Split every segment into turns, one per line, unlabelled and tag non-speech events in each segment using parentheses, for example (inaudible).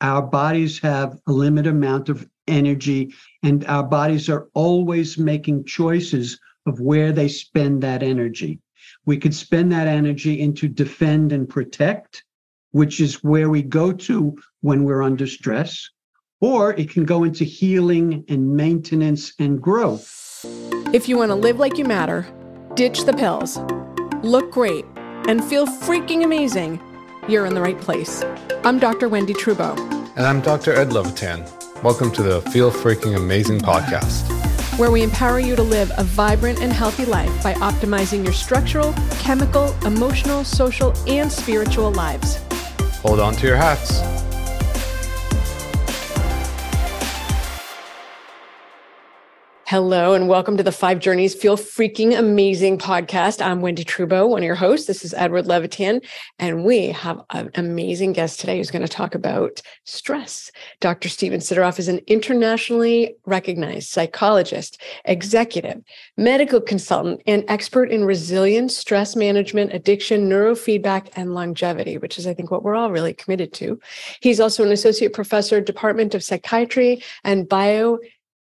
our bodies have a limited amount of energy, and our bodies are always making choices of where they spend that energy. We could spend that energy into defend and protect, which is where we go to when we're under stress, or it can go into healing and maintenance and growth.
If you want to live like you matter, ditch the pills, look great, and feel freaking amazing, you're in the right place. I'm Dr. Wendie Trubow.
And I'm Dr. Ed Levitan. Welcome to the Feel Freaking Amazing podcast
where we empower you to live a vibrant and healthy life by optimizing your structural, chemical, emotional, social, and spiritual lives.
Hold on to your hats.
Hello and welcome to the Five Journeys Feel Freaking Amazing podcast. I'm Wendie Trubow, one of your hosts. This is Edward Levitan, and we have an amazing guest today who's going to talk about stress. Dr. Stephen Sideroff is an internationally recognized psychologist, executive, medical consultant, and expert in resilience, stress management, addiction, neurofeedback, and longevity, which is, I think, what we're all really committed to. He's also an associate professor, Department of Psychiatry and Bio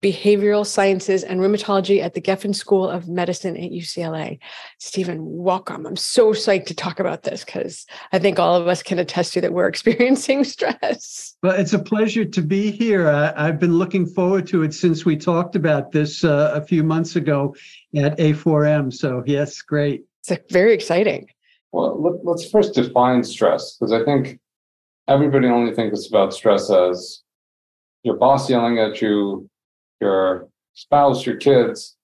behavioral sciences and rheumatology at the Geffen School of Medicine at UCLA. Stephen, welcome. I'm so psyched to talk about this because I think all of us can attest to that we're (laughs) experiencing stress.
Well, it's a pleasure to be here. I, have been looking forward to it since we talked about this uh, a few months ago at A4M. So, yes, great.
It's very exciting.
Well, let, us first define stress because I think everybody only thinks about stress as your boss yelling at you your spouse, your kids,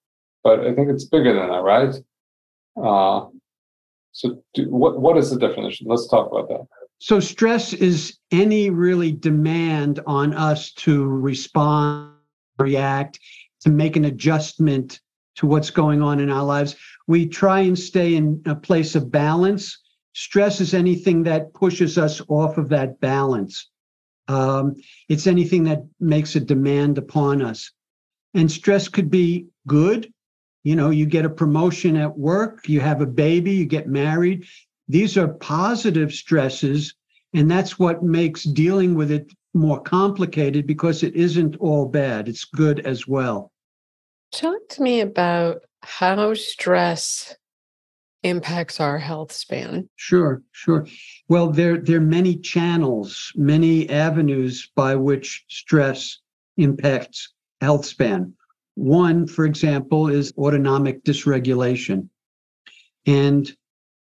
but I think it's bigger than that, right? Uh, so, do, what what is the definition? Let's talk about that.
So, stress is any really demand on us to respond, react, to make an adjustment to what's going on in our lives. We try and stay in a place of balance. Stress is anything that pushes us off of that balance. Um, it's anything that makes a demand upon us. And stress could be good. You know, you get a promotion at work, you have a baby, you get married. These are positive stresses. And that's what makes dealing with it more complicated because it isn't all bad, it's good as well.
Talk to me about how stress impacts our health span.
Sure, sure. Well, there, there are many channels, many avenues by which stress impacts health span. One, for example, is autonomic dysregulation. And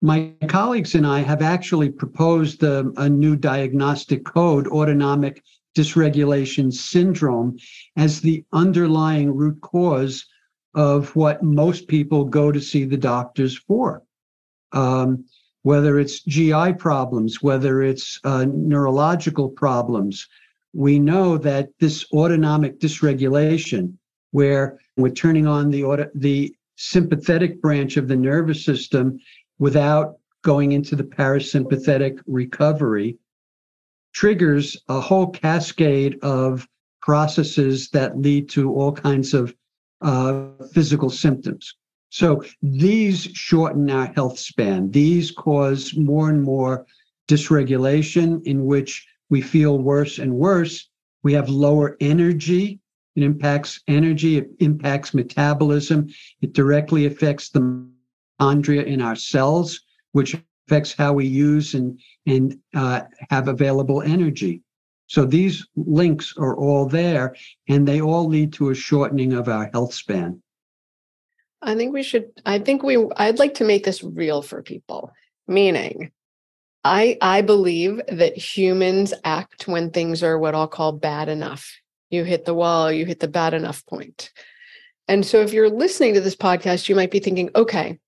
my colleagues and I have actually proposed a, a, new diagnostic code, autonomic dysregulation syndrome, as the underlying root cause of what most people go to see the doctors for. Um, whether it's GI problems, whether it's uh, neurological problems, we know that this autonomic dysregulation, where we're turning on the auto, the sympathetic branch of the nervous system without going into the parasympathetic recovery, triggers a whole cascade of processes that lead to all kinds of uh, physical symptoms. So these shorten our health span. These cause more and more dysregulation in which we feel worse and worse. We have lower energy. It impacts energy, it impacts metabolism. It directly affects the mitochondria in our cells, which affects how we use and, and uh, have available energy. So these links are all there, and they all lead to a shortening of our health span.
I think we should, I think we, I'd like to make this real for people, meaning I I believe that humans act when things are what I'll call bad enough. You hit the wall, you hit the bad enough point. And so if you're listening to this podcast, you might be thinking, okay,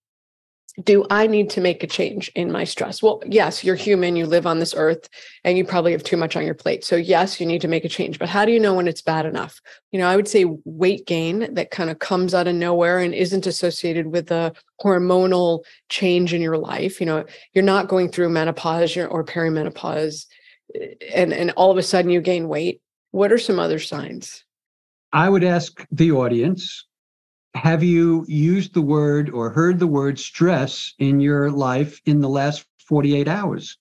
do I need to make a change in my stress? Well, yes, you're human, you live on this earth, and you probably have too much on your plate. So, yes, you need to make a change. But how do you know when it's bad enough? You know, I would say weight gain that kind of comes out of nowhere and isn't associated with a hormonal change in your life. You know, you're not going through menopause or perimenopause, eh, and, and all of a sudden you gain weight. What are some other signs?
I would ask the audience have you used the word or heard the word stress in your life in the last 48 hours?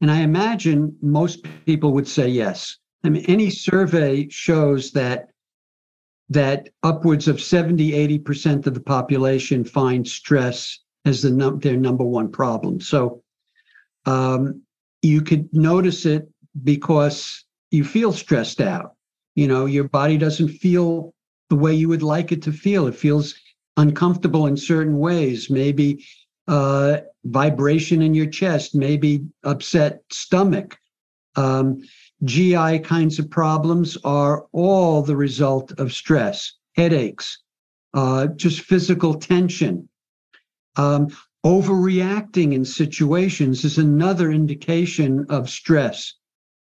And I imagine most people would say yes. I mean, any survey shows that that upwards of 70, 80% of the population find stress as the num- their number one problem. So um, you could notice it because you feel stressed out. You know, your body doesn't feel the way you would like it to feel. It feels uncomfortable in certain ways. Maybe uh, vibration in your chest, maybe upset stomach. Um, GI kinds of problems are all the result of stress, headaches, uh, just physical tension. Um, overreacting in situations is another indication of stress.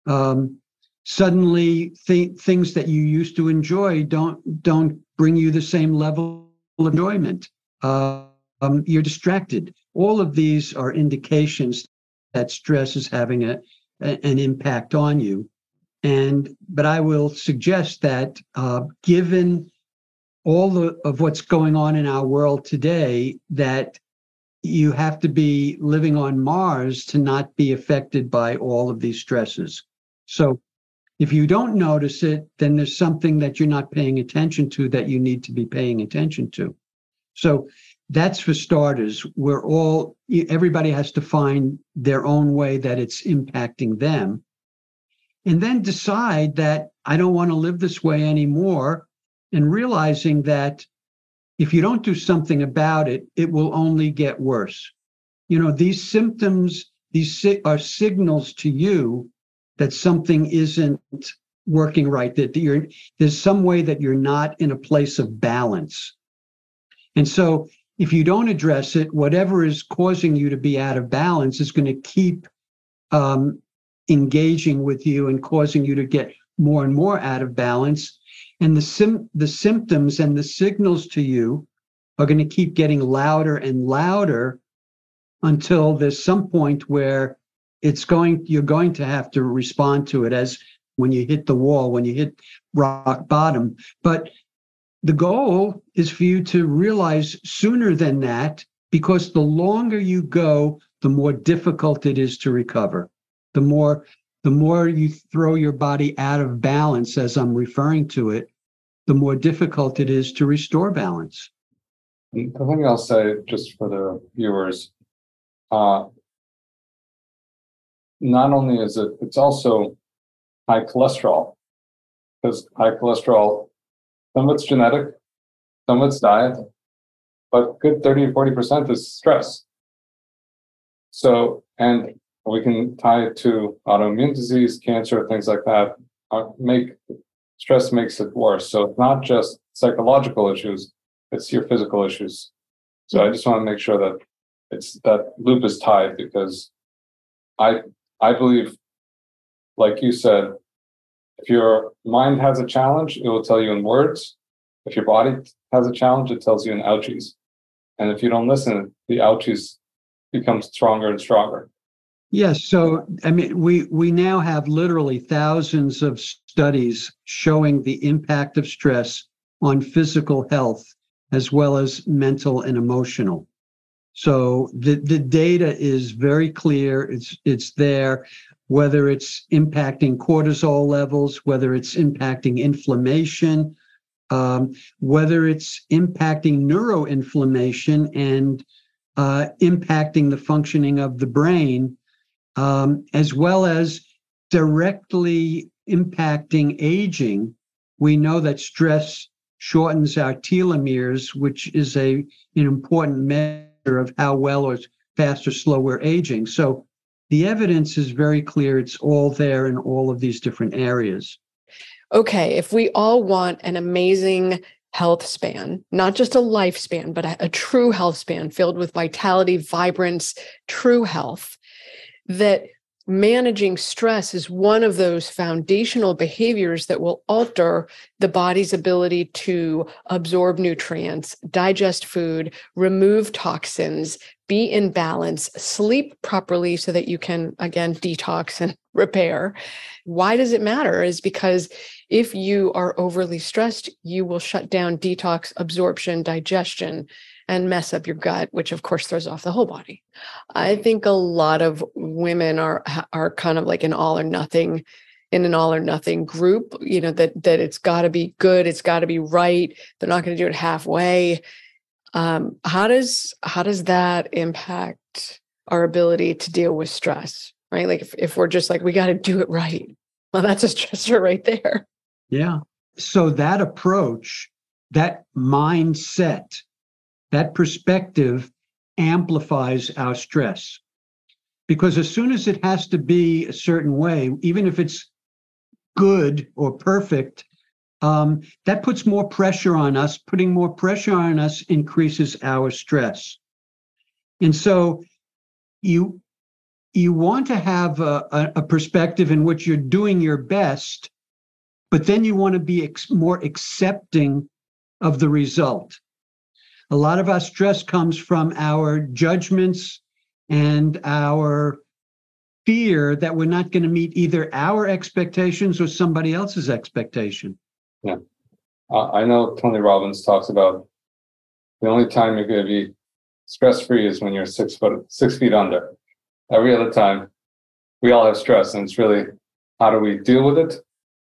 Um, suddenly, th- things that you used to enjoy don't don't bring you the same level of enjoyment. Uh, um, you're distracted. All of these are indications that stress is having a, a an impact on you. And but I will suggest that uh, given all the, of what's going on in our world today, that you have to be living on Mars to not be affected by all of these stresses. So if you don't notice it, then there's something that you're not paying attention to that you need to be paying attention to. So that's for starters. We're all, everybody has to find their own way that it's impacting them. And then decide that I don't want to live this way anymore. And realizing that if you don't do something about it, it will only get worse. You know, these symptoms, these are signals to you that something isn't working right, that you're, there's some way that you're not in a place of balance. And so if you don't address it, whatever is causing you to be out of balance is going to keep um, engaging with you and causing you to get more and more out of balance. And the sim- the symptoms and the signals to you are going to keep getting louder and louder until there's some point where it's going you're going to have to respond to it as when you hit the wall when you hit rock bottom. But the goal is for you to realize sooner than that because the longer you go the more difficult it is to recover. The more the more you throw your body out of balance as i'm referring to it the more difficult it is to restore balance.
The thing i'll say just for the viewers uh, not only is it it's also high cholesterol because high cholesterol some of it's genetic, some of it's diet, but good 30 to 40% is stress. So, and we can tie it to autoimmune disease, cancer, things like that. Uh, make stress makes it worse. So it's not just psychological issues; it's your physical issues. So I just want to make sure that it's that loop is tied because I I believe, like you said, if your mind has a challenge, it will tell you in words. If your body has a challenge, it tells you in ouchies. And if you don't listen, the ouchies become stronger and stronger.
Yes. So, I mean, we, we now have literally thousands of studies showing the impact of stress on physical health as well as mental and emotional. So the, the data is very clear. It's it's there whether it's impacting cortisol levels, whether it's impacting inflammation, um, whether it's impacting neuroinflammation and uh, impacting the functioning of the brain, um, as well as directly impacting aging. We know that stress shortens our telomeres, which is a an important measure of how well or fast or slow we're aging. So the evidence is very clear. It's all there in all of these different areas.
Okay, if we all want an amazing health span, not just a lifespan, but a, a true health span filled with vitality, vibrance, true health, that managing stress is one of those foundational behaviors that will alter the body's ability to absorb nutrients, digest food, remove toxins, be in balance, sleep properly so that you can, again, detox and (laughs) repair. Why does it matter? Is because if you are overly stressed, you will shut down detox, absorption, digestion. And mess up your gut, which of course throws off the whole body. I think a lot of women are are kind of like an all or nothing in an all or nothing group, you know, that that it's got to be good, it's got to be right. They're not going to do it halfway. Um, how does how does that impact our ability to deal with stress? Right, like if, if we're just like we got to do it right, (laughs) well, that's a stressor right there.
Yeah. So that approach, that mindset, that perspective amplifies our stress. Because as soon as it has to be a certain way, even if it's good or perfect, um, that puts more pressure on us. Putting more pressure on us increases our stress. And so you you want to have a, a perspective in which you're doing your best, but then you want to be ex- more accepting of the result. A lot of our stress comes from our judgments and our fear that we're not going to meet either our expectations or somebody else's expectation.
Yeah. I know Tony Robbins talks about the only time you're going to be stress free is when you're six foot six feet under. Every other time, we all have stress, and it's really how do we deal with it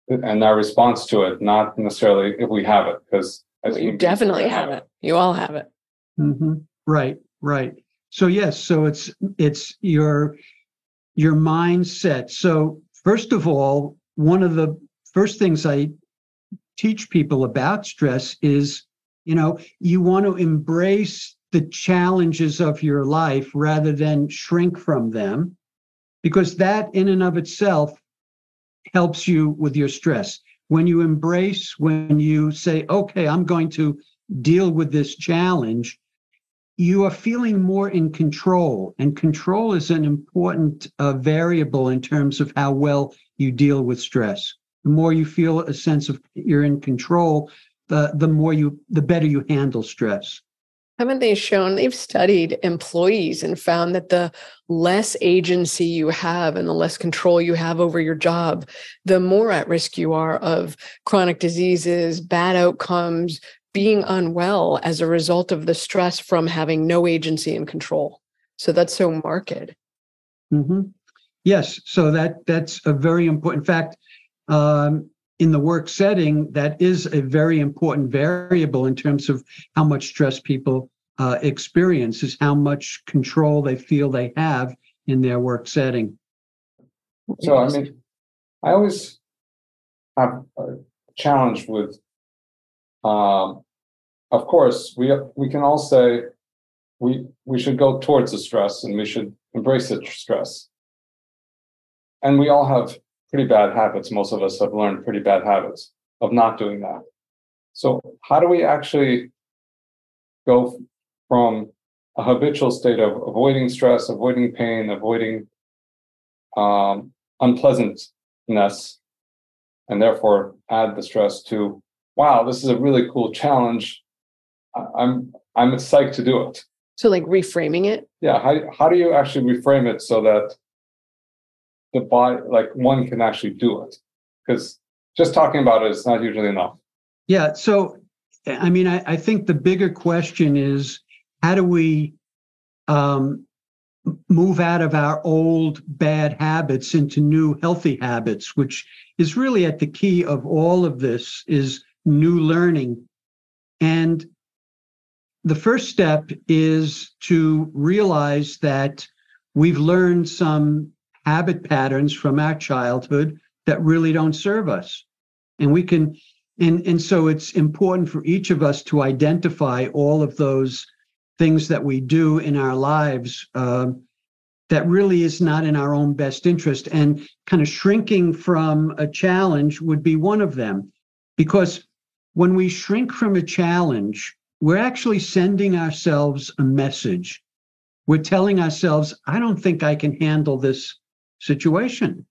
and our response to it, not necessarily if we have it, because
you definitely have it. You all have it.
Mm-hmm. Right, right. So yes, so it's it's your your mindset. So first of all, one of the first things I teach people about stress is, you know, you want to embrace the challenges of your life rather than shrink from them, because that in and of itself helps you with your stress. When you embrace, when you say, okay, I'm going to deal with this challenge, you are feeling more in control. And control is an important uh, variable in terms of how well you deal with stress. The more you feel a sense of you're in control, the, the more you, the better you handle stress.
Haven't they shown, they've studied employees and found that the less agency you have and the less control you have over your job, the more at risk you are of chronic diseases, bad outcomes, being unwell as a result of the stress from having no agency and control. So that's so marked.
Mm-hmm. Yes, so that that's a very important fact. Um, in the work setting, that is a very important variable in terms of how much stress people uh, experience, is how much control they feel they have in their work setting.
So, I mean, I always have a challenge with um, of course, we we can all say we we should go towards the stress and we should embrace the stress. And we all have pretty bad habits. Most of us have learned pretty bad habits of not doing that. So, how do we actually go from a habitual state of avoiding stress, avoiding pain, avoiding um, unpleasantness, and therefore add the stress to wow, this is a really cool challenge. I'm I'm psyched to do it.
So like reframing it.
Yeah. How how do you actually reframe it so that the body like one can actually do it? Because just talking about it is not usually enough.
Yeah. So I mean, I, I think the bigger question is how do we um, move out of our old bad habits into new healthy habits, which is really at the key of all of this is new learning. And the first step is to realize that we've learned some habit patterns from our childhood that really don't serve us. And we can, and, and so it's important for each of us to identify all of those things that we do in our lives uh, that really is not in our own best interest. And kind of shrinking from a challenge would be one of them. Because when we shrink from a challenge, we're actually sending ourselves a message. We're telling ourselves, I don't think I can handle this situation.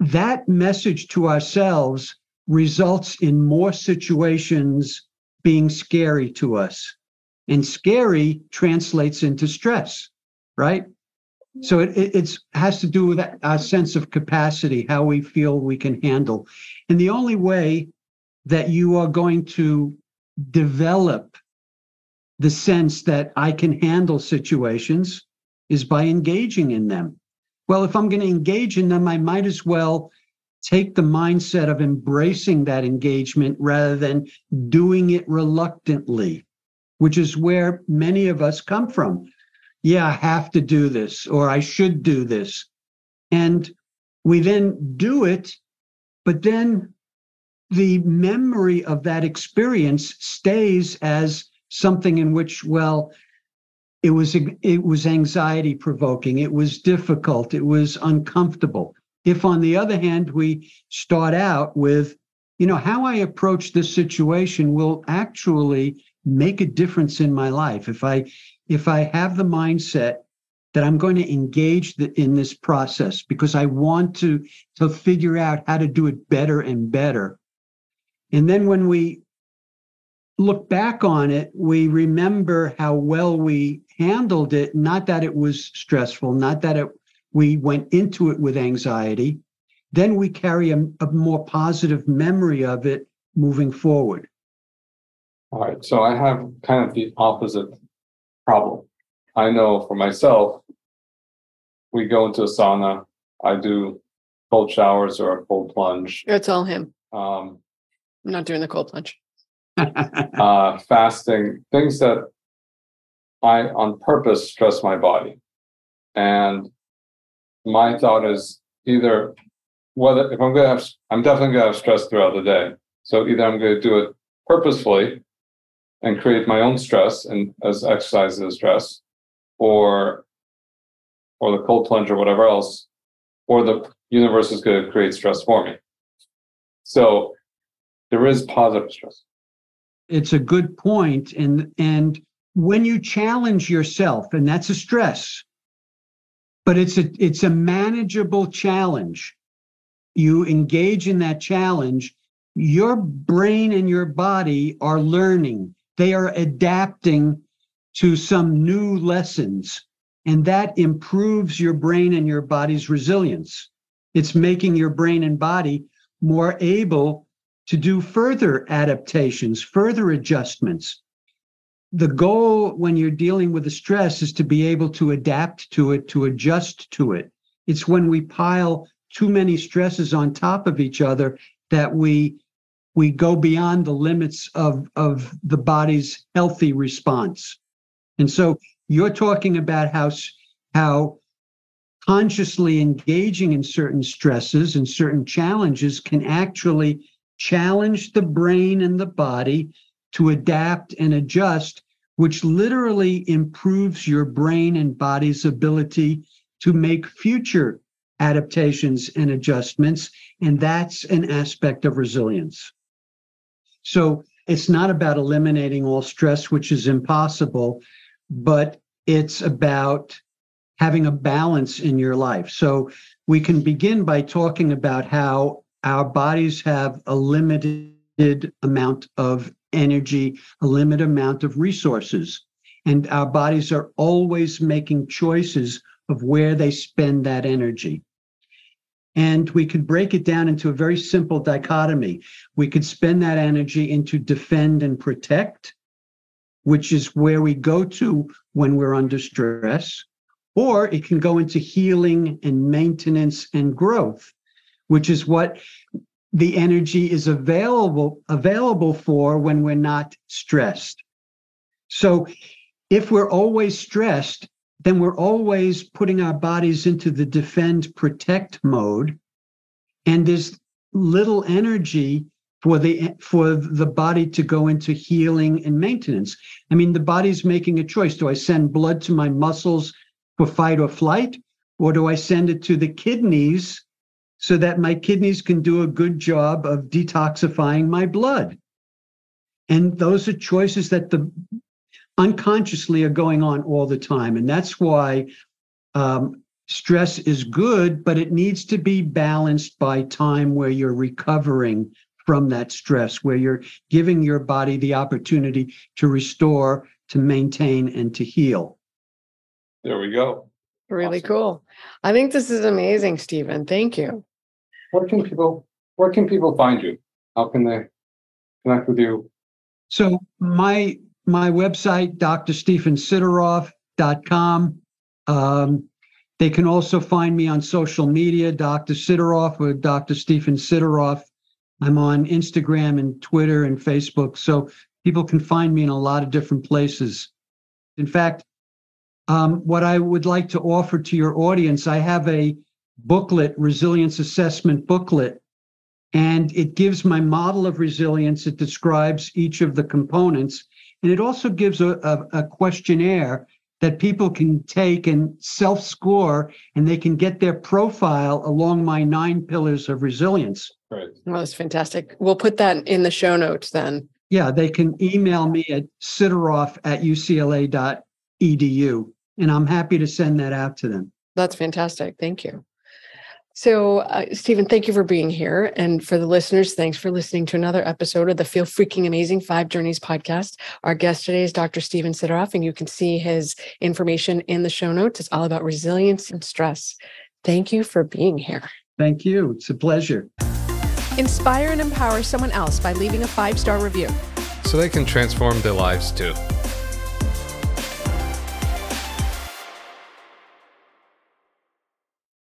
That message to ourselves results in more situations being scary to us. And scary translates into stress, right? So it, it it's, has to do with our sense of capacity, how we feel we can handle. And the only way that you are going to develop the sense that I can handle situations is by engaging in them. Well, if I'm going to engage in them, I might as well take the mindset of embracing that engagement rather than doing it reluctantly, which is where many of us come from. Yeah, I have to do this, or I should do this. And we then do it, but then the memory of that experience stays as something in which, well, it was it was anxiety provoking. It was difficult. It was uncomfortable. If on the other hand we start out with you know how i approach this situation will actually make a difference in my life. If i if i have the mindset that i'm going to engage the, in this process because i want to to figure out how to do it better and better. And then when we look back on it, we remember how well we handled it. Not that it was stressful, not that it, we went into it with anxiety. Then we carry a, a more positive memory of it moving forward.
All right. So I have kind of the opposite problem. I know for myself, we go into a sauna. I do cold showers or a cold plunge.
It's all him.
Um,
I'm not doing the cold plunge. (laughs)
uh, fasting, things that I on purpose stress my body. And my thought is either whether if I'm gonna have I'm definitely gonna have stress throughout the day. So either I'm gonna do it purposefully and create my own stress and as exercise as stress, or or the cold plunge or whatever else, or the universe is gonna create stress for me. So there is positive stress
it's a good point. And and when you challenge yourself and that's a stress but it's a it's a manageable challenge. You engage in that challenge. Your brain and your body are learning. They are adapting to some new lessons and that improves your brain and your body's resilience. It's making your brain and body more able to do further adaptations, further adjustments. The goal when you're dealing with the stress is to be able to adapt to it, to adjust to it. It's when we pile too many stresses on top of each other that we we go beyond the limits of, of the body's healthy response. And so you're talking about how, how consciously engaging in certain stresses and certain challenges can actually challenge the brain and the body to adapt and adjust, which literally improves your brain and body's ability to make future adaptations and adjustments. And that's an aspect of resilience. So it's not about eliminating all stress, which is impossible, but it's about having a balance in your life. So we can begin by talking about how our bodies have a limited amount of energy, a limited amount of resources. And our bodies are always making choices of where they spend that energy. And we could break it down into a very simple dichotomy. We could spend that energy into defend and protect, which is where we go to when we're under stress, or it can go into healing and maintenance and growth which is what the energy is available available for when we're not stressed. So if we're always stressed, then we're always putting our bodies into the defend protect mode and there's little energy for the for the body to go into healing and maintenance. I mean the body's making a choice. Do I send blood to my muscles for fight or flight or do I send it to the kidneys so that my kidneys can do a good job of detoxifying my blood. And those are choices that the unconsciously are going on all the time. And that's why um, stress is good, but it needs to be balanced by time where you're recovering from that stress, where you're giving your body the opportunity to restore, to maintain, and to heal.
There we go.
Really awesome. cool. I think this is amazing, Stephen. Thank you
where can people where can people find you? How can they connect with you?
So my my website, drstephensideroff.com. Um, they can also find me on social media, Dr. Sideroff or Dr. Stephen Sideroff. I'm on Instagram and Twitter and Facebook. So people can find me in a lot of different places. In fact, um, what I would like to offer to your audience, I have a booklet, resilience assessment booklet, and it gives my model of resilience. It describes each of the components, and it also gives a, a, a questionnaire that people can take and self score and they can get their profile along my nine pillars of resilience.
Right.
Well, that's fantastic. We'll put that in the show notes then.
Yeah, they can email me at sideroff at ucla.edu, and I'm happy to send that out to them.
That's fantastic. Thank you. So, uh, Stephen, thank you for being here. And for the listeners, thanks for listening to another episode of the Feel Freaking Amazing Five Journeys podcast. Our guest today is Dr. Stephen Sideroff, and you can see his information in the show notes. It's all about resilience and stress. Thank you for being here.
Thank you. It's a pleasure.
Inspire and empower someone else by leaving a five star review.
So they can transform their lives too.